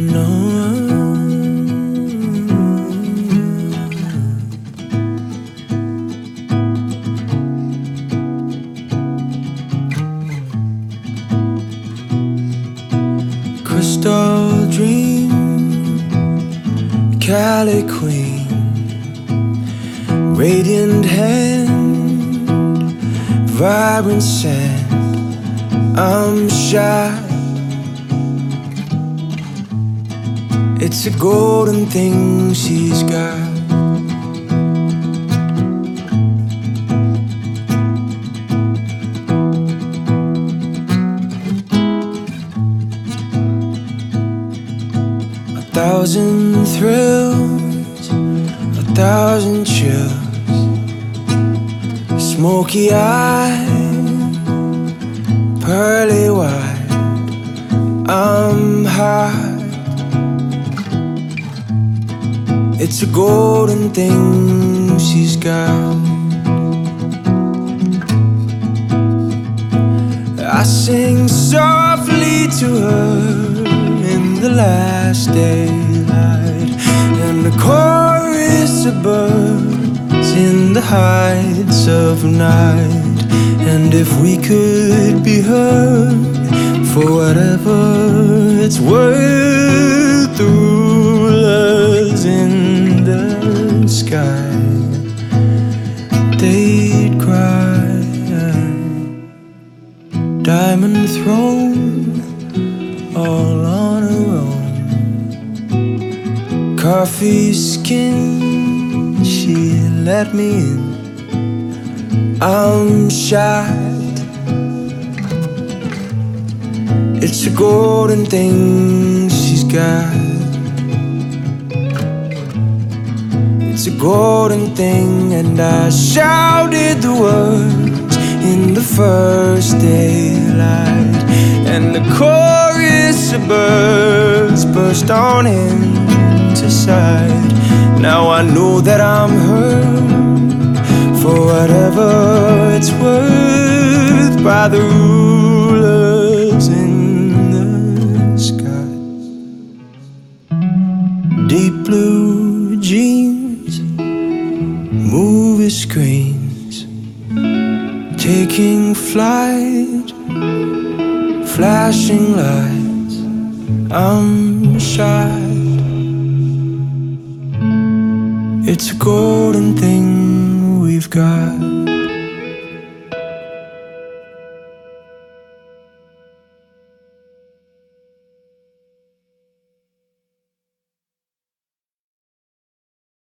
No. Crystal dream, Cali queen, radiant hand, vibrant sand. I'm shy It's a golden thing she's got. A thousand thrills, a thousand chills, smoky eyes, pearly white. I'm high. It's a golden thing she's got. I sing softly to her in the last daylight, and the chorus of birds in the heights of night. And if we could be heard for whatever it's worth, the diamond throne all on her own. Coffee skin, she let me in. I'm shy. It's a golden thing she's got. It's a golden thing, and I shouted the words in the first daylight, and the chorus of birds burst on into sight. Now I know that I'm heard for whatever it's worth by the rulers in the sky. Deep blue jeans, taking flight, flashing lights. I'm shy. It's a golden thing we've got.